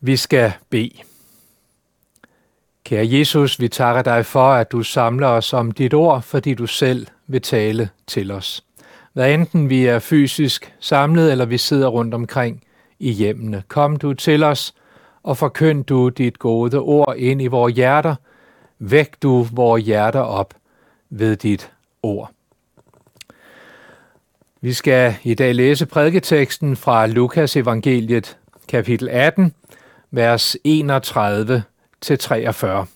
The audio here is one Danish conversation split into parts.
Vi skal bede. Kære Jesus, vi takker dig for, at du samler os om dit ord, fordi du selv vil tale til os. Hvad enten vi er fysisk samlet, eller vi sidder rundt omkring i hjemmene, kom du til os og forkynd du dit gode ord ind i vores hjerter. Væk du vores hjerter op ved dit ord. Vi skal i dag læse prædiketeksten fra Lukas evangeliet, kapitel 18, vers 31 til 43.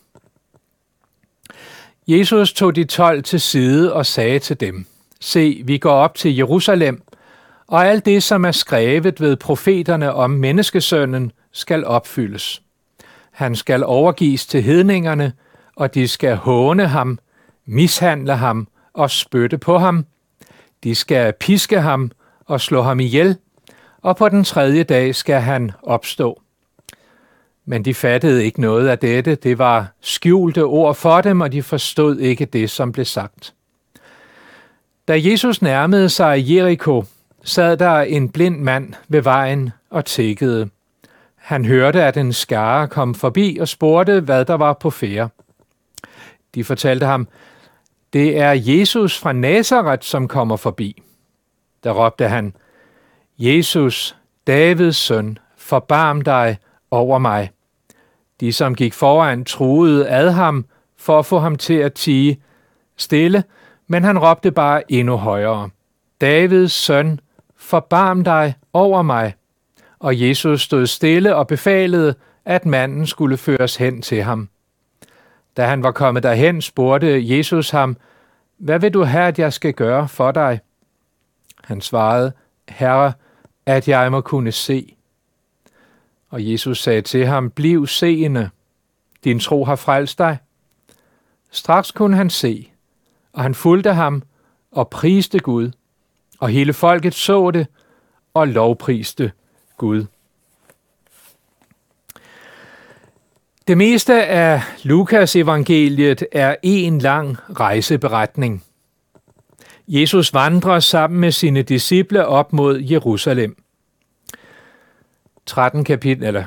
Jesus tog de tolv til side og sagde til dem, Se, vi går op til Jerusalem, og alt det, som er skrevet ved profeterne om menneskesønnen, skal opfyldes. Han skal overgives til hedningerne, og de skal håne ham, mishandle ham og spytte på ham. De skal piske ham og slå ham ihjel, og på den tredje dag skal han opstå. Men de fattede ikke noget af dette. Det var skjulte ord for dem, og de forstod ikke det, som blev sagt. Da Jesus nærmede sig Jericho, sad der en blind mand ved vejen og tækkede. Han hørte, at en skare kom forbi og spurgte, hvad der var på færre. De fortalte ham, det er Jesus fra Nazareth, som kommer forbi. Der råbte han, Jesus, Davids søn, forbarm dig over mig. De, som gik foran, truede ad ham for at få ham til at tige stille, men han råbte bare endnu højere. Davids søn, forbarm dig over mig. Og Jesus stod stille og befalede, at manden skulle føres hen til ham. Da han var kommet derhen, spurgte Jesus ham, Hvad vil du have, at jeg skal gøre for dig? Han svarede, Herre, at jeg må kunne se. Og Jesus sagde til ham, Bliv seende, din tro har frelst dig. Straks kunne han se, og han fulgte ham og priste Gud, og hele folket så det og lovpriste Gud. Det meste af Lukas evangeliet er en lang rejseberetning. Jesus vandrer sammen med sine disciple op mod Jerusalem. 13 kapitel, eller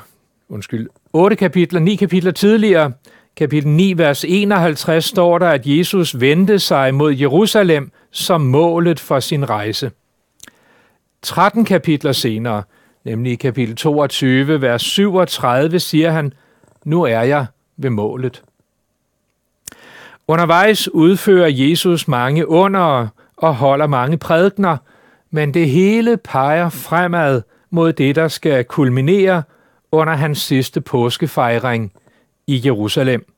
undskyld, 8 kapitler, 9 kapitler tidligere, kapitel 9, vers 51, står der, at Jesus vendte sig mod Jerusalem som målet for sin rejse. 13 kapitler senere, nemlig i kapitel 22, vers 37, siger han, nu er jeg ved målet. Undervejs udfører Jesus mange under og holder mange prædikner, men det hele peger fremad mod det, der skal kulminere under hans sidste påskefejring i Jerusalem.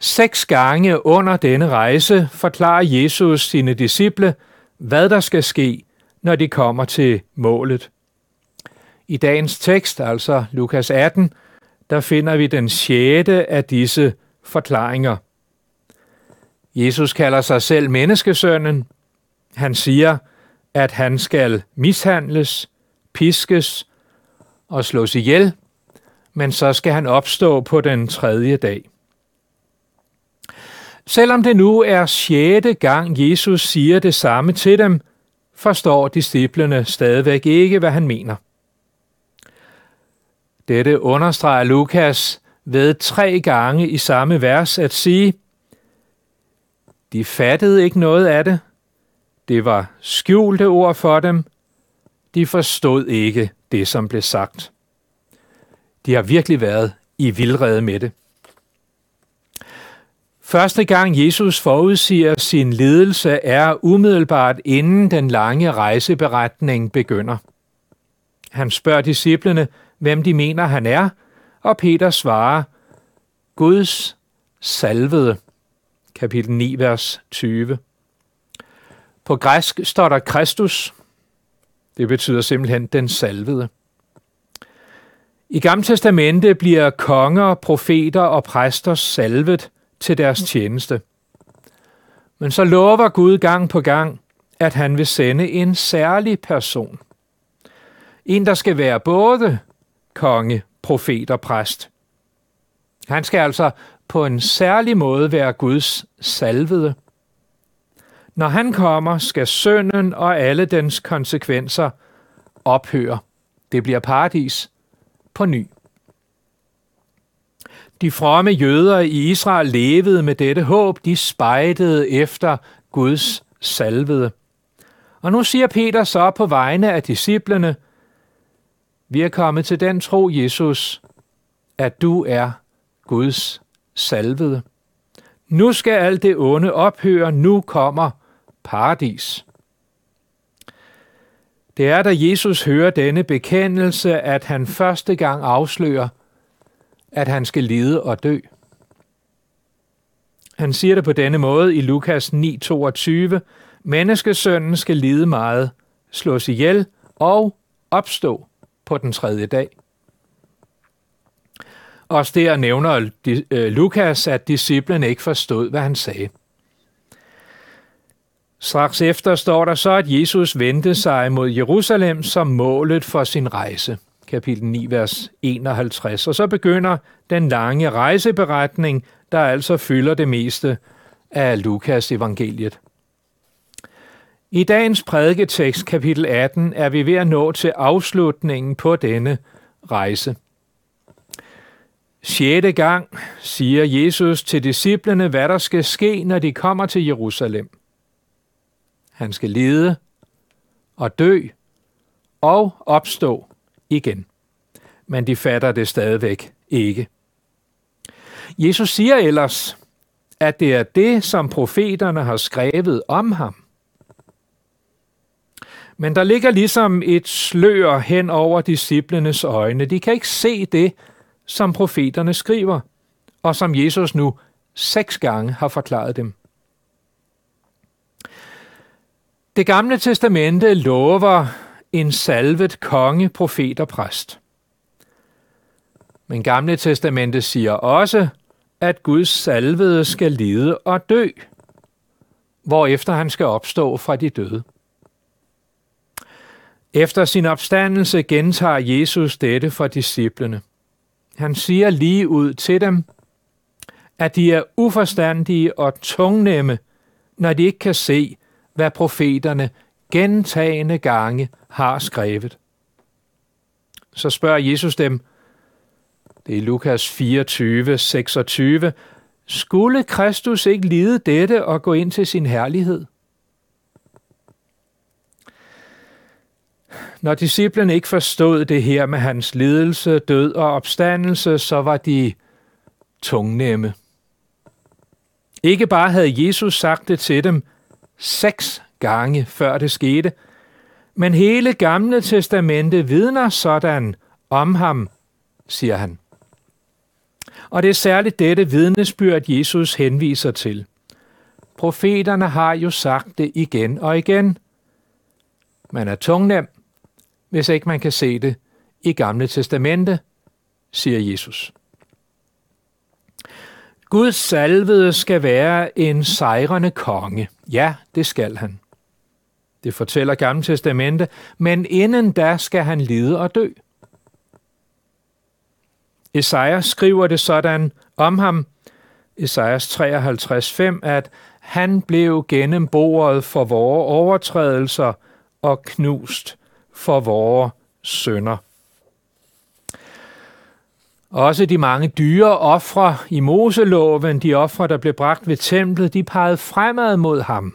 Seks gange under denne rejse forklarer Jesus sine disciple, hvad der skal ske, når de kommer til målet. I dagens tekst, altså Lukas 18, der finder vi den sjette af disse forklaringer. Jesus kalder sig selv menneskesønnen. Han siger, at han skal mishandles, piskes og slås ihjel, men så skal han opstå på den tredje dag. Selvom det nu er sjette gang, Jesus siger det samme til dem, forstår disciplene stadigvæk ikke, hvad han mener. Dette understreger Lukas ved tre gange i samme vers at sige, de fattede ikke noget af det, det var skjulte ord for dem. De forstod ikke det, som blev sagt. De har virkelig været i vildrede med det. Første gang Jesus forudsiger sin lidelse er umiddelbart inden den lange rejseberetning begynder. Han spørger disciplene, hvem de mener han er, og Peter svarer, Guds salvede. Kapitel 9, vers 20. På græsk står der Kristus. Det betyder simpelthen den salvede. I Gamle Testamente bliver konger, profeter og præster salvet til deres tjeneste. Men så lover Gud gang på gang, at han vil sende en særlig person. En, der skal være både konge, profet og præst. Han skal altså på en særlig måde være Guds salvede. Når han kommer, skal sønnen og alle dens konsekvenser ophøre. Det bliver paradis på ny. De fromme jøder i Israel levede med dette håb, de spejdede efter Guds salvede. Og nu siger Peter så på vegne af disciplene, vi er kommet til den tro, Jesus, at du er Guds salvede. Nu skal alt det onde ophøre, nu kommer paradis. Det er, da Jesus hører denne bekendelse, at han første gang afslører, at han skal lide og dø. Han siger det på denne måde i Lukas 9:22. Menneskesønnen skal lide meget, slås ihjel og opstå på den tredje dag. Også der nævner øh, Lukas, at disciplen ikke forstod, hvad han sagde. Straks efter står der så, at Jesus vendte sig mod Jerusalem som målet for sin rejse. Kapitel 9, vers 51. Og så begynder den lange rejseberetning, der altså fylder det meste af Lukas evangeliet. I dagens prædiketekst, kapitel 18, er vi ved at nå til afslutningen på denne rejse. Sjette gang siger Jesus til disciplene, hvad der skal ske, når de kommer til Jerusalem. Han skal lide og dø og opstå igen. Men de fatter det stadigvæk ikke. Jesus siger ellers, at det er det, som profeterne har skrevet om ham. Men der ligger ligesom et slør hen over disciplenes øjne. De kan ikke se det, som profeterne skriver, og som Jesus nu seks gange har forklaret dem. Det gamle testamente lover en salvet konge, profet og præst. Men gamle testamente siger også, at Guds salvede skal lide og dø, hvorefter han skal opstå fra de døde. Efter sin opstandelse gentager Jesus dette for disciplene. Han siger lige ud til dem, at de er uforstandige og tungnemme, når de ikke kan se, hvad profeterne gentagende gange har skrevet. Så spørger Jesus dem, det er Lukas 24, 26, skulle Kristus ikke lide dette og gå ind til sin herlighed? Når disciplen ikke forstod det her med hans lidelse, død og opstandelse, så var de tungnemme. Ikke bare havde Jesus sagt det til dem seks gange før det skete, men hele gamle testamente vidner sådan om ham, siger han. Og det er særligt dette vidnesbyrd, Jesus henviser til. Profeterne har jo sagt det igen og igen. Man er tungnem, hvis ikke man kan se det i Gamle Testamente, siger Jesus. Guds salvede skal være en sejrende konge. Ja, det skal han. Det fortæller Gamle Testamente, men inden da skal han lide og dø. Esajas skriver det sådan om ham, Esajas 53:5, at han blev gennemboret for vores overtrædelser og knust for vores sønder. Også de mange dyre ofre i Moseloven, de ofre, der blev bragt ved templet, de pegede fremad mod ham.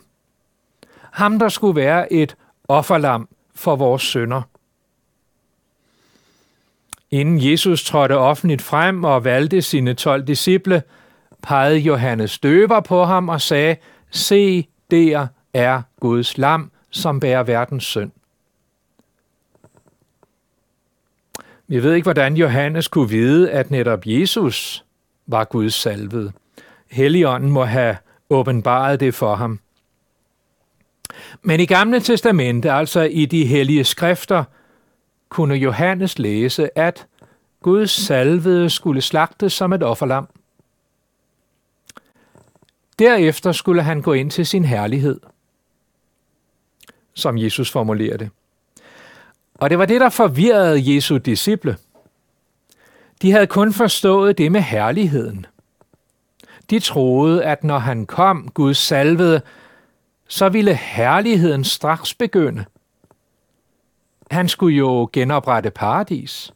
Ham, der skulle være et offerlam for vores sønder. Inden Jesus trådte offentligt frem og valgte sine tolv disciple, pegede Johannes døber på ham og sagde, Se, der er Guds lam, som bærer verdens synd. Vi ved ikke, hvordan Johannes kunne vide, at netop Jesus var Guds salvede. Helligånden må have åbenbaret det for ham. Men i Gamle Testamente, altså i de hellige skrifter, kunne Johannes læse, at Guds salvede skulle slagtes som et offerlam. Derefter skulle han gå ind til sin herlighed, som Jesus formulerer det. Og det var det, der forvirrede Jesu disciple. De havde kun forstået det med herligheden. De troede, at når han kom, Gud salvede, så ville herligheden straks begynde. Han skulle jo genoprette paradis.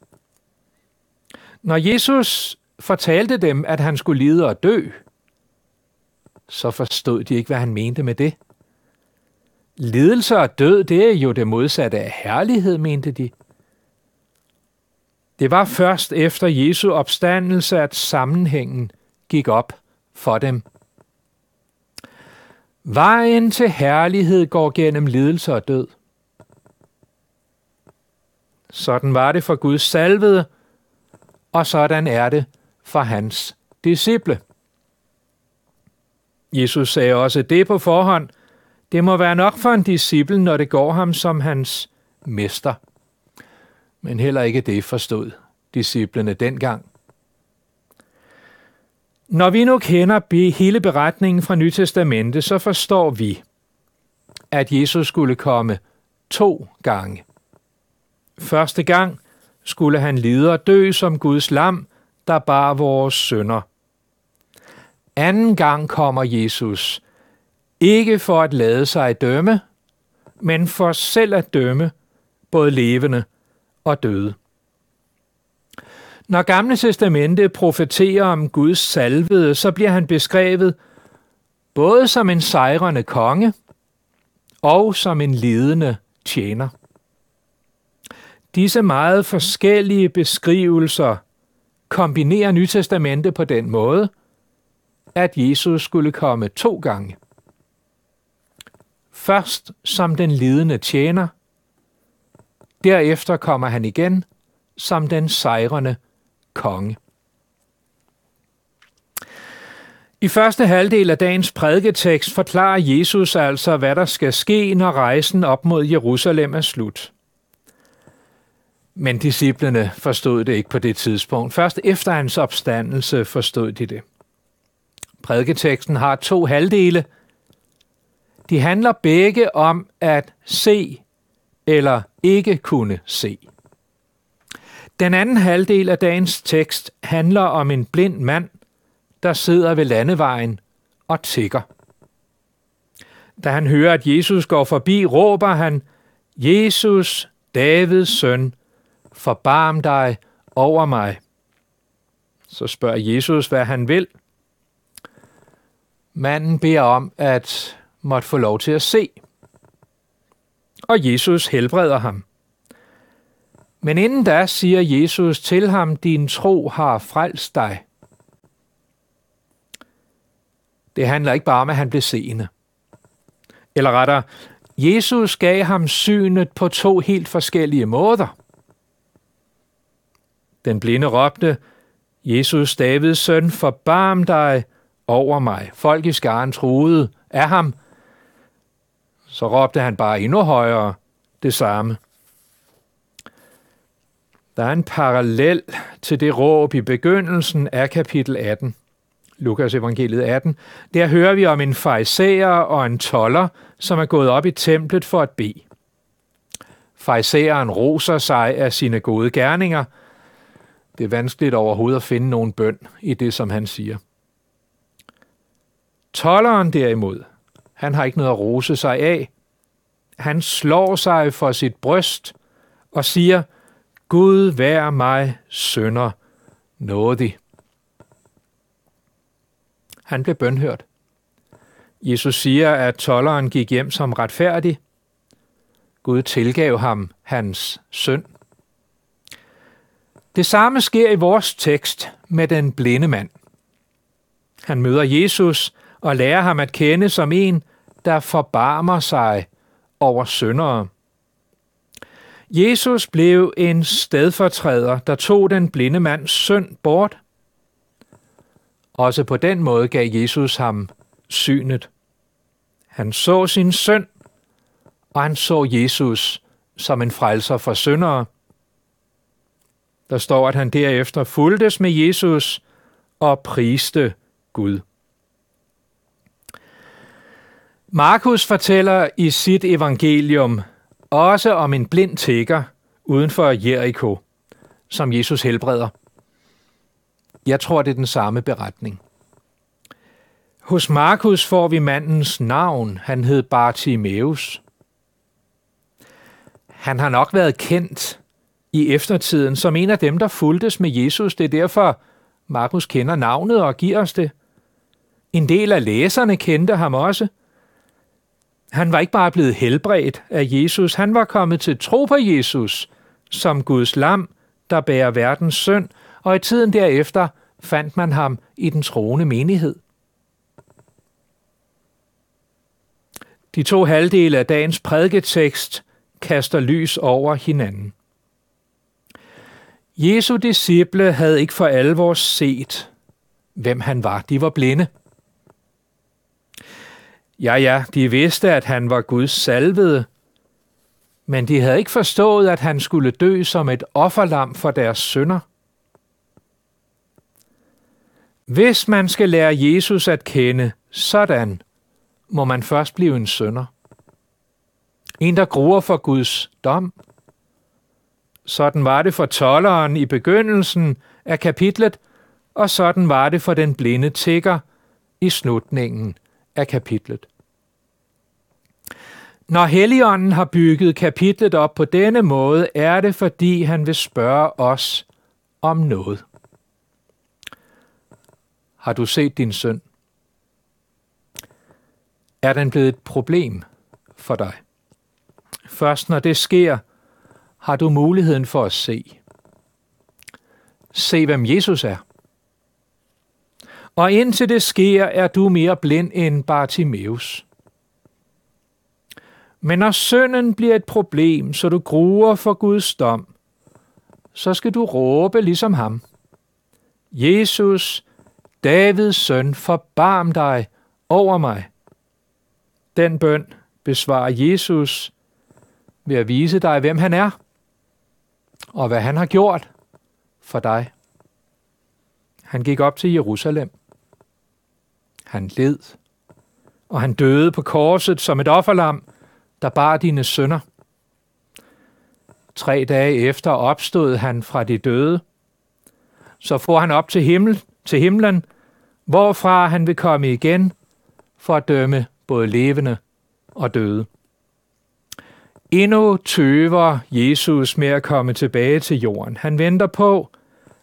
Når Jesus fortalte dem, at han skulle lide og dø, så forstod de ikke, hvad han mente med det. Lidelse og død, det er jo det modsatte af herlighed, mente de. Det var først efter Jesu opstandelse, at sammenhængen gik op for dem. Vejen til herlighed går gennem lidelse og død. Sådan var det for Guds salvede, og sådan er det for hans disciple. Jesus sagde også det på forhånd. Det må være nok for en disciple, når det går ham som hans mester. Men heller ikke det forstod disciplene dengang. Når vi nu kender hele beretningen fra Nytestamentet, så forstår vi, at Jesus skulle komme to gange. Første gang skulle han lide og dø som Guds lam, der bar vores sønder. Anden gang kommer Jesus, ikke for at lade sig dømme, men for selv at dømme både levende og døde. Når Gamle Testamente profeterer om Guds salvede, så bliver han beskrevet både som en sejrende konge og som en lidende tjener. Disse meget forskellige beskrivelser kombinerer Nytestamentet på den måde, at Jesus skulle komme to gange. Først som den lidende tjener, derefter kommer han igen som den sejrende konge. I første halvdel af dagens prædiketekst forklarer Jesus altså, hvad der skal ske, når rejsen op mod Jerusalem er slut. Men disciplene forstod det ikke på det tidspunkt. Først efter hans opstandelse forstod de det. Prædiketeksten har to halvdele. De handler begge om at se eller ikke kunne se. Den anden halvdel af dagens tekst handler om en blind mand, der sidder ved landevejen og tigger. Da han hører, at Jesus går forbi, råber han, Jesus, Davids søn, forbarm dig over mig. Så spørger Jesus, hvad han vil. Manden beder om at måtte få lov til at se. Og Jesus helbreder ham. Men inden da siger Jesus til ham, din tro har frelst dig. Det handler ikke bare om, at han blev seende. Eller rettere, Jesus gav ham synet på to helt forskellige måder. Den blinde råbte, Jesus, Davids søn, forbarm dig over mig. Folk i skaren troede af ham. Så råbte han bare endnu højere det samme. Der er en parallel til det råb i begyndelsen af kapitel 18. Lukas evangeliet 18. Der hører vi om en fejserer og en toller, som er gået op i templet for at bede. Fejseren roser sig af sine gode gerninger. Det er vanskeligt overhovedet at finde nogen bøn i det, som han siger. Tolleren derimod, han har ikke noget at rose sig af. Han slår sig for sit bryst og siger – Gud vær mig sønder nådig. Han blev bønhørt. Jesus siger, at tolleren gik hjem som retfærdig. Gud tilgav ham hans synd. Det samme sker i vores tekst med den blinde mand. Han møder Jesus og lærer ham at kende som en, der forbarmer sig over syndere. Jesus blev en stedfortræder, der tog den blinde mands synd bort. Også på den måde gav Jesus ham synet. Han så sin synd, og han så Jesus som en frelser for syndere. Der står, at han derefter fuldtes med Jesus og priste Gud. Markus fortæller i sit evangelium, også om en blind tigger uden for Jericho, som Jesus helbreder. Jeg tror, det er den samme beretning. Hos Markus får vi mandens navn. Han hed Bartimeus. Han har nok været kendt i eftertiden som en af dem, der fuldtes med Jesus. Det er derfor, Markus kender navnet og giver os det. En del af læserne kendte ham også. Han var ikke bare blevet helbredt af Jesus, han var kommet til tro på Jesus som Guds lam, der bærer verdens synd, og i tiden derefter fandt man ham i den troende menighed. De to halvdele af dagens prædiketekst kaster lys over hinanden. Jesu disciple havde ikke for alvor set, hvem han var. De var blinde. Ja, ja, de vidste, at han var Guds salvede, men de havde ikke forstået, at han skulle dø som et offerlam for deres sønder. Hvis man skal lære Jesus at kende sådan, må man først blive en sønder. En, der gruer for Guds dom. Sådan var det for tolleren i begyndelsen af kapitlet, og sådan var det for den blinde tigger i slutningen af kapitlet. Når Helligånden har bygget kapitlet op på denne måde, er det fordi han vil spørge os om noget. Har du set din søn? Er den blevet et problem for dig? Først når det sker, har du muligheden for at se. Se, hvem Jesus er. Og indtil det sker, er du mere blind end Bartimeus. Men når synden bliver et problem, så du gruer for Guds dom, så skal du råbe ligesom ham. Jesus, Davids søn, forbarm dig over mig. Den bøn besvarer Jesus ved at vise dig, hvem han er, og hvad han har gjort for dig. Han gik op til Jerusalem. Han led, og han døde på korset som et offerlam, der bar dine sønder. Tre dage efter opstod han fra de døde. Så får han op til, himmel, til himlen, hvorfra han vil komme igen for at dømme både levende og døde. Endnu tøver Jesus med at komme tilbage til jorden. Han venter på,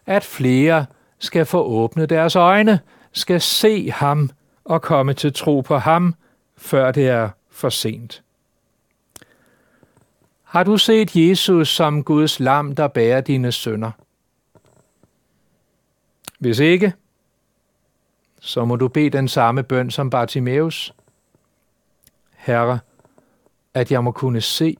at flere skal få åbnet deres øjne, skal se ham og komme til tro på ham, før det er for sent. Har du set Jesus som Guds lam, der bærer dine sønder? Hvis ikke, så må du bede den samme bøn som Bartimeus. Herre, at jeg må kunne se.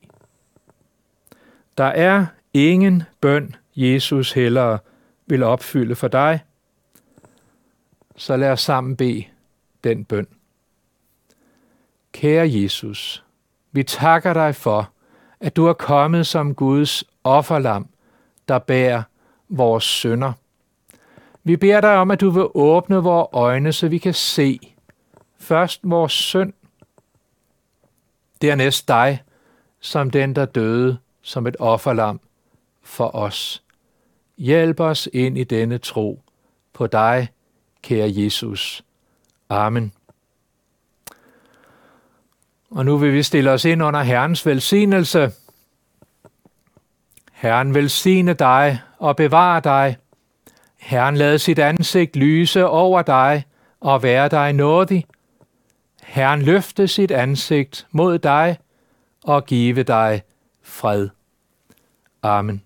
Der er ingen bøn, Jesus hellere vil opfylde for dig. Så lad os sammen bede den bøn. Kære Jesus, vi takker dig for, at du er kommet som Guds offerlam, der bærer vores sønder. Vi beder dig om, at du vil åbne vores øjne, så vi kan se først vores synd, dernæst dig, som den, der døde som et offerlam for os. Hjælp os ind i denne tro på dig, kære Jesus. Amen. Og nu vil vi stille os ind under Herrens velsignelse. Herren velsigne dig og bevare dig. Herren lad sit ansigt lyse over dig og være dig nådig. Herren løfte sit ansigt mod dig og give dig fred. Amen.